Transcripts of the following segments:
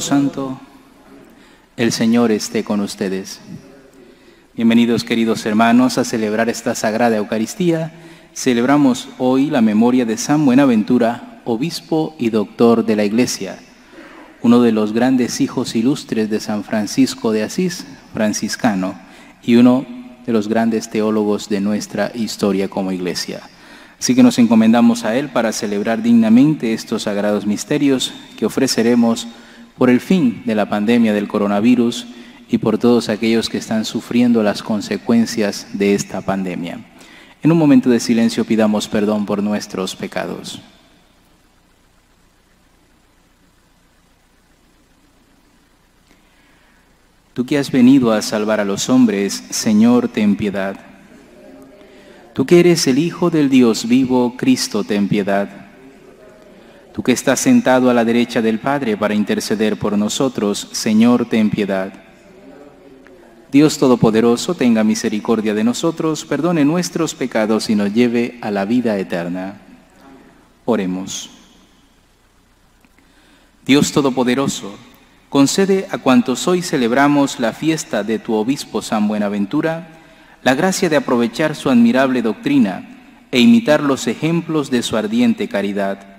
Santo, el Señor esté con ustedes. Bienvenidos queridos hermanos a celebrar esta Sagrada Eucaristía. Celebramos hoy la memoria de San Buenaventura, obispo y doctor de la Iglesia, uno de los grandes hijos ilustres de San Francisco de Asís, franciscano, y uno de los grandes teólogos de nuestra historia como Iglesia. Así que nos encomendamos a Él para celebrar dignamente estos sagrados misterios que ofreceremos por el fin de la pandemia del coronavirus y por todos aquellos que están sufriendo las consecuencias de esta pandemia. En un momento de silencio pidamos perdón por nuestros pecados. Tú que has venido a salvar a los hombres, Señor, ten piedad. Tú que eres el Hijo del Dios vivo, Cristo, ten piedad. Tú que estás sentado a la derecha del Padre para interceder por nosotros, Señor, ten piedad. Dios Todopoderoso, tenga misericordia de nosotros, perdone nuestros pecados y nos lleve a la vida eterna. Oremos. Dios Todopoderoso, concede a cuantos hoy celebramos la fiesta de tu obispo San Buenaventura, la gracia de aprovechar su admirable doctrina e imitar los ejemplos de su ardiente caridad.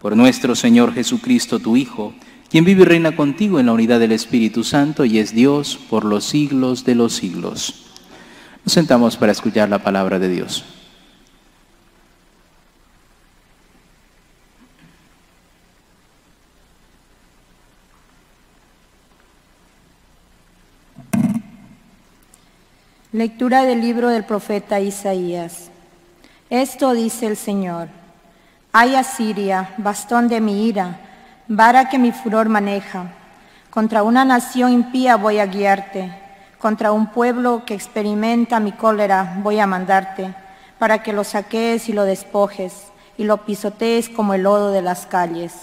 Por nuestro Señor Jesucristo, tu Hijo, quien vive y reina contigo en la unidad del Espíritu Santo y es Dios por los siglos de los siglos. Nos sentamos para escuchar la palabra de Dios. Lectura del libro del profeta Isaías. Esto dice el Señor. Ay Asiria, bastón de mi ira, vara que mi furor maneja. Contra una nación impía voy a guiarte, contra un pueblo que experimenta mi cólera voy a mandarte, para que lo saques y lo despojes, y lo pisotees como el lodo de las calles.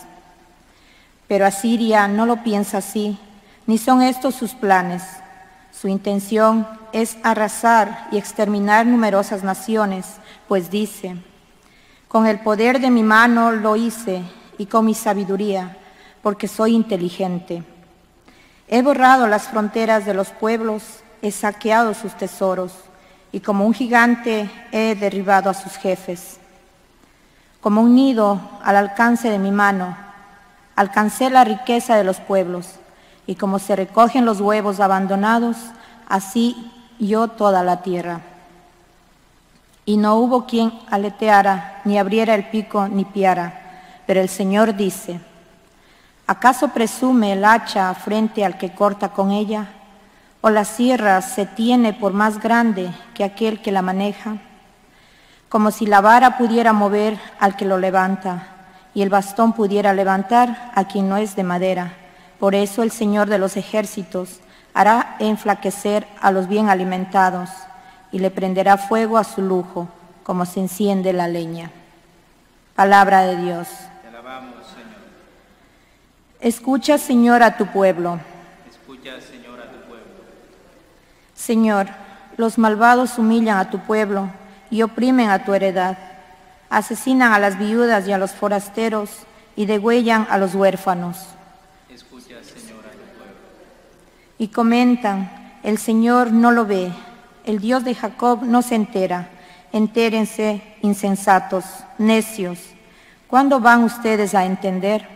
Pero Asiria no lo piensa así, ni son estos sus planes. Su intención es arrasar y exterminar numerosas naciones, pues dice, con el poder de mi mano lo hice y con mi sabiduría, porque soy inteligente. He borrado las fronteras de los pueblos, he saqueado sus tesoros, y como un gigante he derribado a sus jefes. Como un nido al alcance de mi mano, alcancé la riqueza de los pueblos, y como se recogen los huevos abandonados, así yo toda la tierra. Y no hubo quien aleteara, ni abriera el pico, ni piara. Pero el Señor dice, ¿acaso presume el hacha frente al que corta con ella? ¿O la sierra se tiene por más grande que aquel que la maneja? Como si la vara pudiera mover al que lo levanta, y el bastón pudiera levantar a quien no es de madera. Por eso el Señor de los ejércitos hará enflaquecer a los bien alimentados y le prenderá fuego a su lujo, como se enciende la leña. Palabra de Dios. Te alabamos, Señor. Escucha, Señor, a tu pueblo. Escucha, Señor, a tu pueblo. Señor, los malvados humillan a tu pueblo y oprimen a tu heredad. Asesinan a las viudas y a los forasteros y degüellan a los huérfanos. y comentan, el Señor no lo ve, el Dios de Jacob no se entera. Entérense, insensatos, necios. ¿Cuándo van ustedes a entender?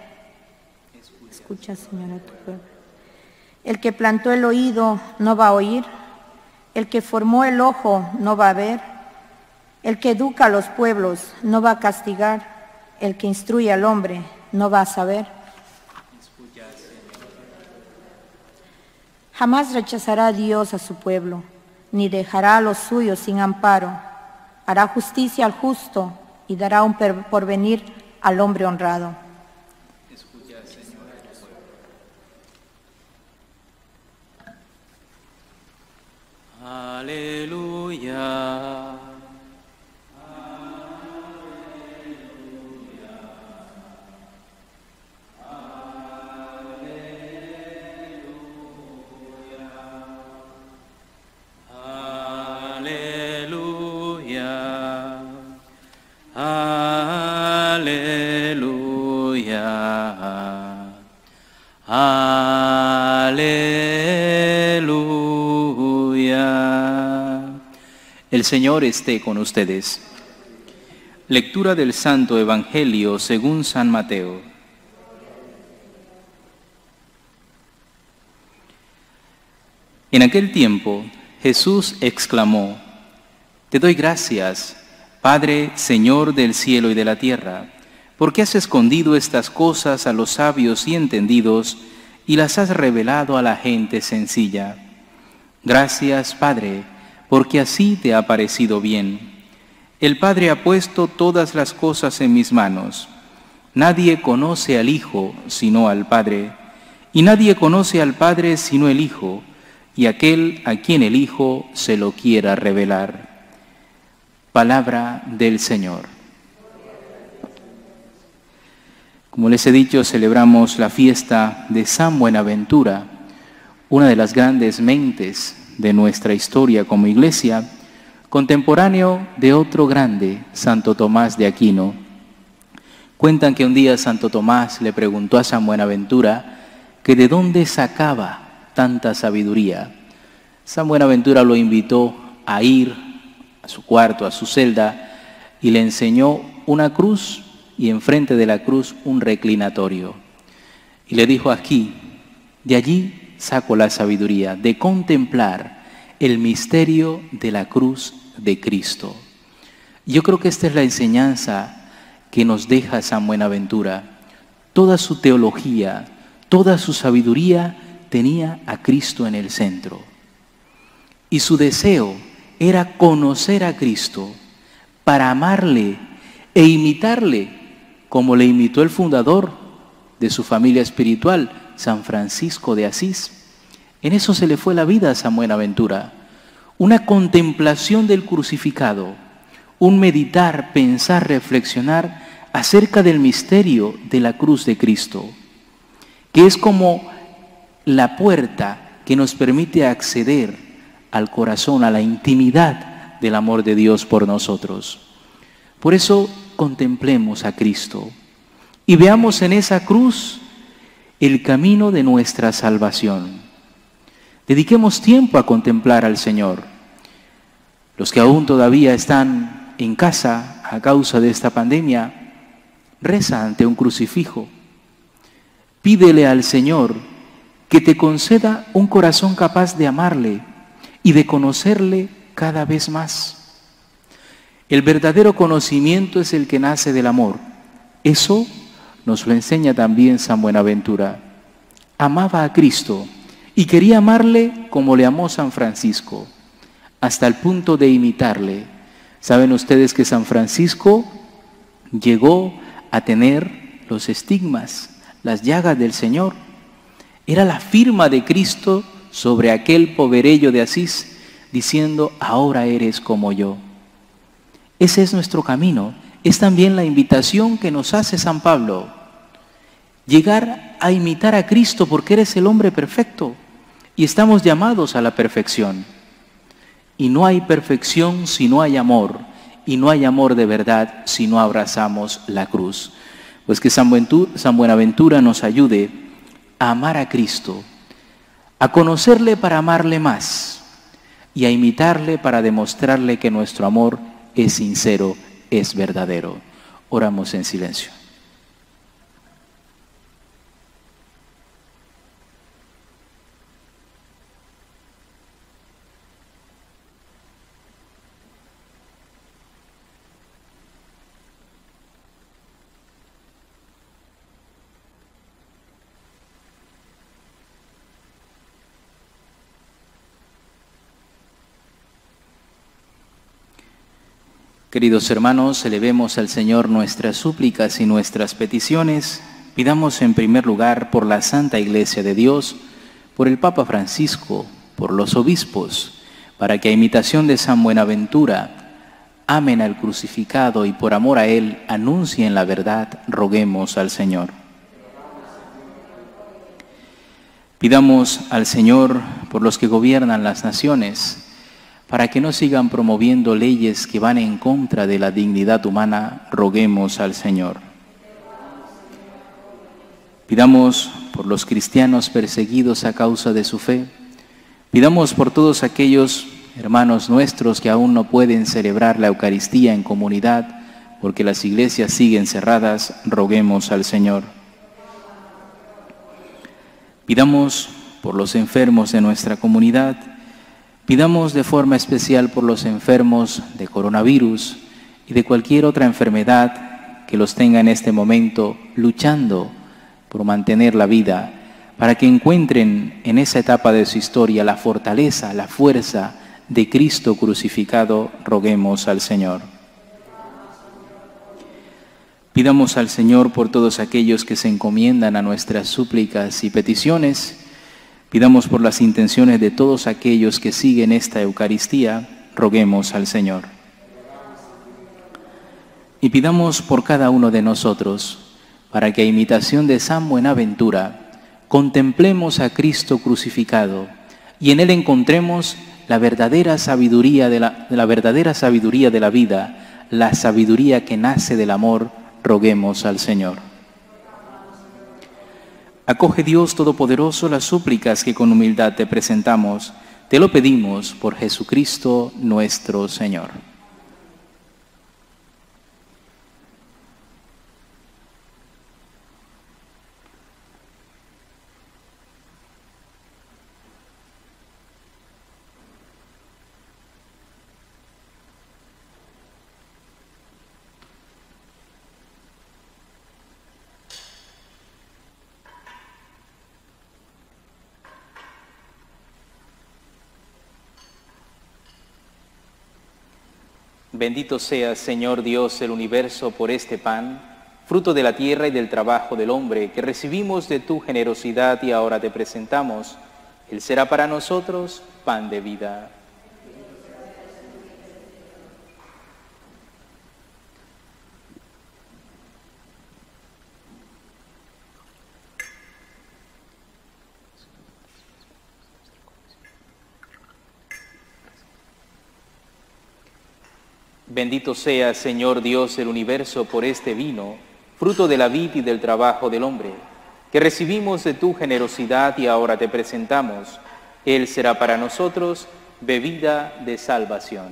Escucha, Señor, tu pueblo. El que plantó el oído no va a oír, el que formó el ojo no va a ver, el que educa a los pueblos no va a castigar, el que instruye al hombre no va a saber. Jamás rechazará Dios a su pueblo, ni dejará a los suyos sin amparo. Hará justicia al justo y dará un porvenir al hombre honrado. Aleluya. Aleluya. Aleluya. Aleluya. El Señor esté con ustedes. Lectura del Santo Evangelio según San Mateo. En aquel tiempo Jesús exclamó, Te doy gracias Padre, Señor del cielo y de la tierra, porque has escondido estas cosas a los sabios y entendidos y las has revelado a la gente sencilla. Gracias, Padre, porque así te ha parecido bien. El Padre ha puesto todas las cosas en mis manos. Nadie conoce al Hijo sino al Padre, y nadie conoce al Padre sino el Hijo, y aquel a quien el Hijo se lo quiera revelar. Palabra del Señor. Como les he dicho, celebramos la fiesta de San Buenaventura, una de las grandes mentes de nuestra historia como iglesia, contemporáneo de otro grande, Santo Tomás de Aquino. Cuentan que un día Santo Tomás le preguntó a San Buenaventura que de dónde sacaba tanta sabiduría. San Buenaventura lo invitó a ir a su cuarto, a su celda, y le enseñó una cruz y enfrente de la cruz un reclinatorio. Y le dijo aquí, de allí saco la sabiduría de contemplar el misterio de la cruz de Cristo. Yo creo que esta es la enseñanza que nos deja San Buenaventura. Toda su teología, toda su sabiduría tenía a Cristo en el centro. Y su deseo era conocer a Cristo para amarle e imitarle como le imitó el fundador de su familia espiritual, San Francisco de Asís. En eso se le fue la vida a San Buenaventura. Una contemplación del crucificado, un meditar, pensar, reflexionar acerca del misterio de la cruz de Cristo, que es como la puerta que nos permite acceder al corazón, a la intimidad del amor de Dios por nosotros. Por eso contemplemos a Cristo y veamos en esa cruz el camino de nuestra salvación. Dediquemos tiempo a contemplar al Señor. Los que aún todavía están en casa a causa de esta pandemia, reza ante un crucifijo. Pídele al Señor que te conceda un corazón capaz de amarle y de conocerle cada vez más. El verdadero conocimiento es el que nace del amor. Eso nos lo enseña también San Buenaventura. Amaba a Cristo y quería amarle como le amó San Francisco, hasta el punto de imitarle. Saben ustedes que San Francisco llegó a tener los estigmas, las llagas del Señor. Era la firma de Cristo sobre aquel poverello de Asís, diciendo, ahora eres como yo. Ese es nuestro camino. Es también la invitación que nos hace San Pablo llegar a imitar a Cristo porque eres el hombre perfecto y estamos llamados a la perfección. Y no hay perfección si no hay amor, y no hay amor de verdad si no abrazamos la cruz. Pues que San Buenaventura nos ayude a amar a Cristo, a conocerle para amarle más y a imitarle para demostrarle que nuestro amor es sincero, es verdadero. Oramos en silencio. Queridos hermanos, elevemos al Señor nuestras súplicas y nuestras peticiones. Pidamos en primer lugar por la Santa Iglesia de Dios, por el Papa Francisco, por los obispos, para que a imitación de San Buenaventura amen al crucificado y por amor a Él anuncien la verdad, roguemos al Señor. Pidamos al Señor por los que gobiernan las naciones, para que no sigan promoviendo leyes que van en contra de la dignidad humana, roguemos al Señor. Pidamos por los cristianos perseguidos a causa de su fe, Pidamos por todos aquellos hermanos nuestros que aún no pueden celebrar la Eucaristía en comunidad, porque las iglesias siguen cerradas, roguemos al Señor. Pidamos por los enfermos de nuestra comunidad, pidamos de forma especial por los enfermos de coronavirus y de cualquier otra enfermedad que los tenga en este momento luchando por mantener la vida para que encuentren en esa etapa de su historia la fortaleza, la fuerza de Cristo crucificado, roguemos al Señor. Pidamos al Señor por todos aquellos que se encomiendan a nuestras súplicas y peticiones. Pidamos por las intenciones de todos aquellos que siguen esta Eucaristía, roguemos al Señor. Y pidamos por cada uno de nosotros, para que a imitación de San Buenaventura, contemplemos a Cristo crucificado y en Él encontremos la verdadera sabiduría de la, la, verdadera sabiduría de la vida, la sabiduría que nace del amor, roguemos al Señor. Acoge Dios Todopoderoso las súplicas que con humildad te presentamos. Te lo pedimos por Jesucristo nuestro Señor. Bendito sea, Señor Dios del universo, por este pan, fruto de la tierra y del trabajo del hombre, que recibimos de tu generosidad y ahora te presentamos. Él será para nosotros pan de vida. Bendito sea, Señor Dios del universo, por este vino, fruto de la vid y del trabajo del hombre, que recibimos de tu generosidad y ahora te presentamos. Él será para nosotros bebida de salvación.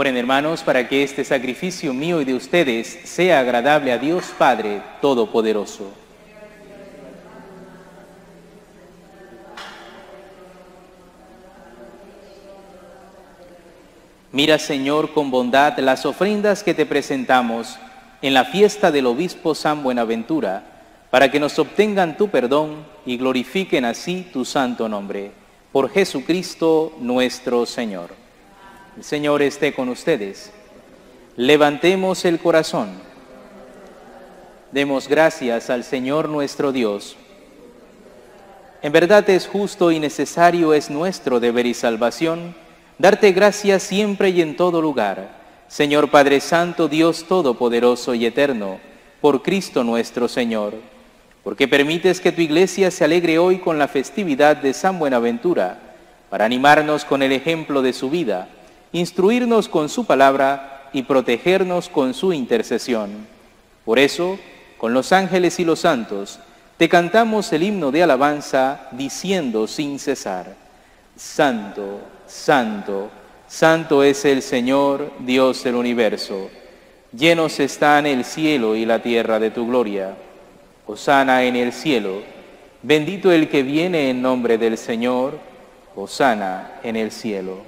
Oren hermanos para que este sacrificio mío y de ustedes sea agradable a Dios Padre Todopoderoso. Mira, Señor, con bondad las ofrendas que te presentamos en la fiesta del obispo San Buenaventura, para que nos obtengan tu perdón y glorifiquen así tu santo nombre. Por Jesucristo nuestro Señor. El Señor esté con ustedes. Levantemos el corazón. Demos gracias al Señor nuestro Dios. En verdad es justo y necesario, es nuestro deber y salvación, darte gracias siempre y en todo lugar, Señor Padre Santo, Dios Todopoderoso y Eterno, por Cristo nuestro Señor, porque permites que tu iglesia se alegre hoy con la festividad de San Buenaventura, para animarnos con el ejemplo de su vida instruirnos con su palabra y protegernos con su intercesión. Por eso, con los ángeles y los santos, te cantamos el himno de alabanza diciendo sin cesar, Santo, Santo, Santo es el Señor, Dios del universo. Llenos están el cielo y la tierra de tu gloria. Hosana en el cielo. Bendito el que viene en nombre del Señor. Hosana en el cielo.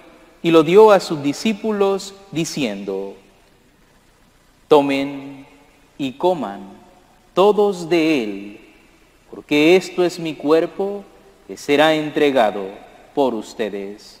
y lo dio a sus discípulos diciendo, tomen y coman todos de él, porque esto es mi cuerpo que será entregado por ustedes.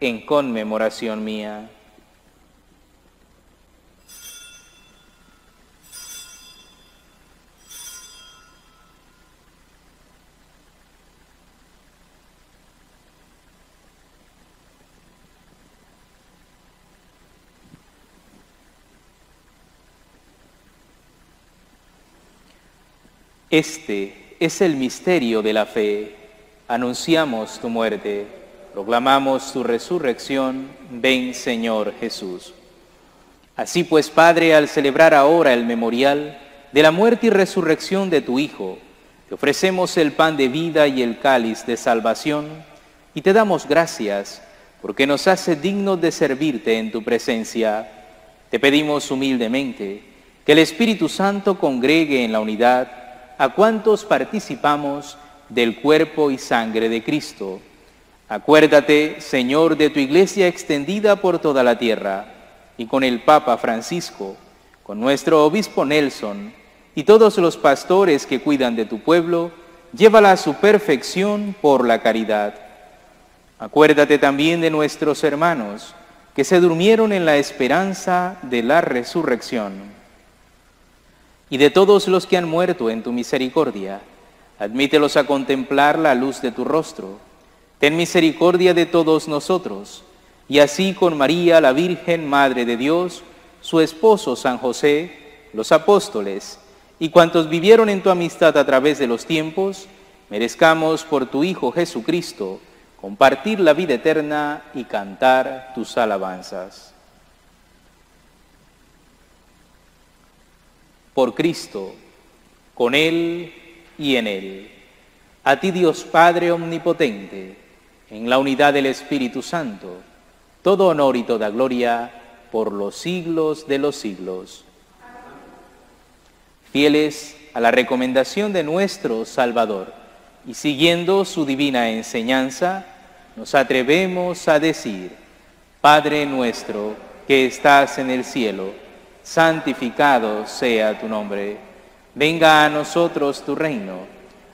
en conmemoración mía. Este es el misterio de la fe. Anunciamos tu muerte proclamamos tu resurrección, ven Señor Jesús. Así pues, Padre, al celebrar ahora el memorial de la muerte y resurrección de tu Hijo, te ofrecemos el pan de vida y el cáliz de salvación, y te damos gracias porque nos hace dignos de servirte en tu presencia. Te pedimos humildemente que el Espíritu Santo congregue en la unidad a cuantos participamos del cuerpo y sangre de Cristo Acuérdate, Señor, de tu iglesia extendida por toda la tierra, y con el Papa Francisco, con nuestro obispo Nelson, y todos los pastores que cuidan de tu pueblo, llévala a su perfección por la caridad. Acuérdate también de nuestros hermanos, que se durmieron en la esperanza de la resurrección, y de todos los que han muerto en tu misericordia. Admítelos a contemplar la luz de tu rostro ten misericordia de todos nosotros, y así con María, la Virgen, Madre de Dios, su esposo San José, los apóstoles, y cuantos vivieron en tu amistad a través de los tiempos, merezcamos por tu Hijo Jesucristo compartir la vida eterna y cantar tus alabanzas. Por Cristo, con Él y en Él. A ti Dios Padre Omnipotente, en la unidad del Espíritu Santo, todo honor y toda gloria por los siglos de los siglos. Fieles a la recomendación de nuestro Salvador y siguiendo su divina enseñanza, nos atrevemos a decir, Padre nuestro que estás en el cielo, santificado sea tu nombre, venga a nosotros tu reino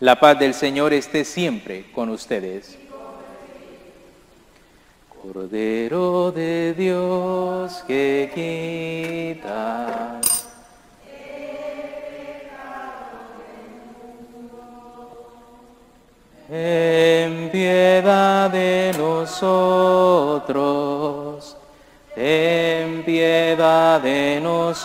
La paz del Señor esté siempre con ustedes. Cordero de Dios que quitas Ten piedad de nosotros, ten piedad de nosotros.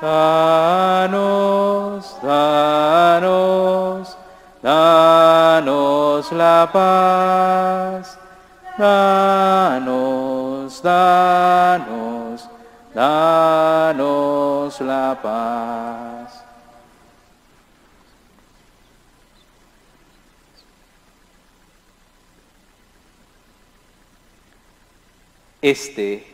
danos, danos, danos la paz, danos, danos, danos la paz. Este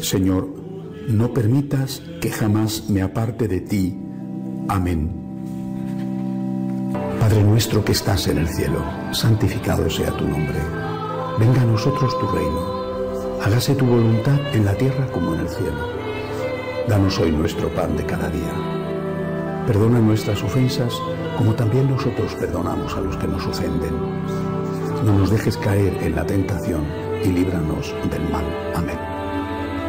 Señor, no permitas que jamás me aparte de ti. Amén. Padre nuestro que estás en el cielo, santificado sea tu nombre. Venga a nosotros tu reino. Hágase tu voluntad en la tierra como en el cielo. Danos hoy nuestro pan de cada día. Perdona nuestras ofensas como también nosotros perdonamos a los que nos ofenden. No nos dejes caer en la tentación y líbranos del mal. Amén.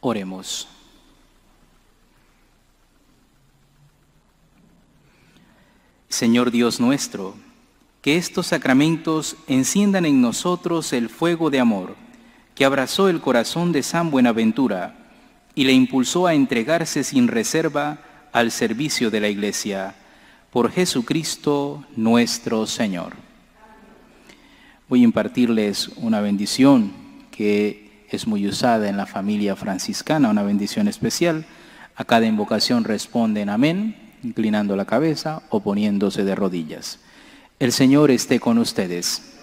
Oremos. Señor Dios nuestro, que estos sacramentos enciendan en nosotros el fuego de amor que abrazó el corazón de San Buenaventura y le impulsó a entregarse sin reserva al servicio de la Iglesia. Por Jesucristo nuestro Señor. Voy a impartirles una bendición que es muy usada en la familia franciscana, una bendición especial. A cada invocación responden amén, inclinando la cabeza o poniéndose de rodillas. El Señor esté con ustedes.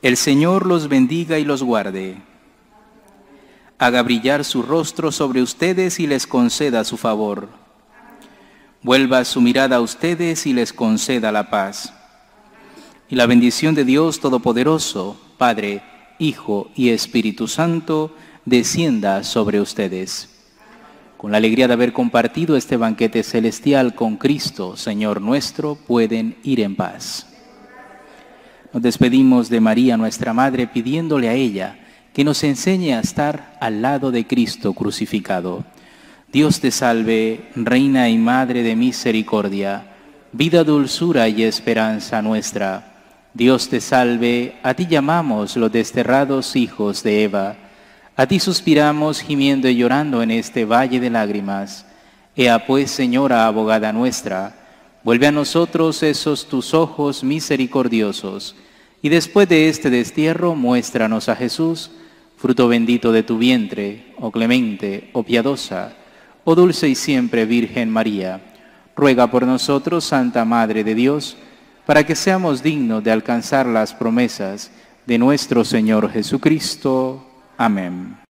El Señor los bendiga y los guarde. Haga brillar su rostro sobre ustedes y les conceda su favor. Vuelva su mirada a ustedes y les conceda la paz. Y la bendición de Dios Todopoderoso, Padre, Hijo y Espíritu Santo, descienda sobre ustedes. Con la alegría de haber compartido este banquete celestial con Cristo, Señor nuestro, pueden ir en paz. Nos despedimos de María, nuestra Madre, pidiéndole a ella que nos enseñe a estar al lado de Cristo crucificado. Dios te salve, Reina y Madre de misericordia, vida, dulzura y esperanza nuestra. Dios te salve, a ti llamamos los desterrados hijos de Eva. A ti suspiramos gimiendo y llorando en este valle de lágrimas. Ea pues, Señora abogada nuestra, Vuelve a nosotros esos tus ojos misericordiosos, y después de este destierro muéstranos a Jesús, fruto bendito de tu vientre, oh clemente, oh piadosa, oh dulce y siempre Virgen María. Ruega por nosotros, Santa Madre de Dios, para que seamos dignos de alcanzar las promesas de nuestro Señor Jesucristo. Amén.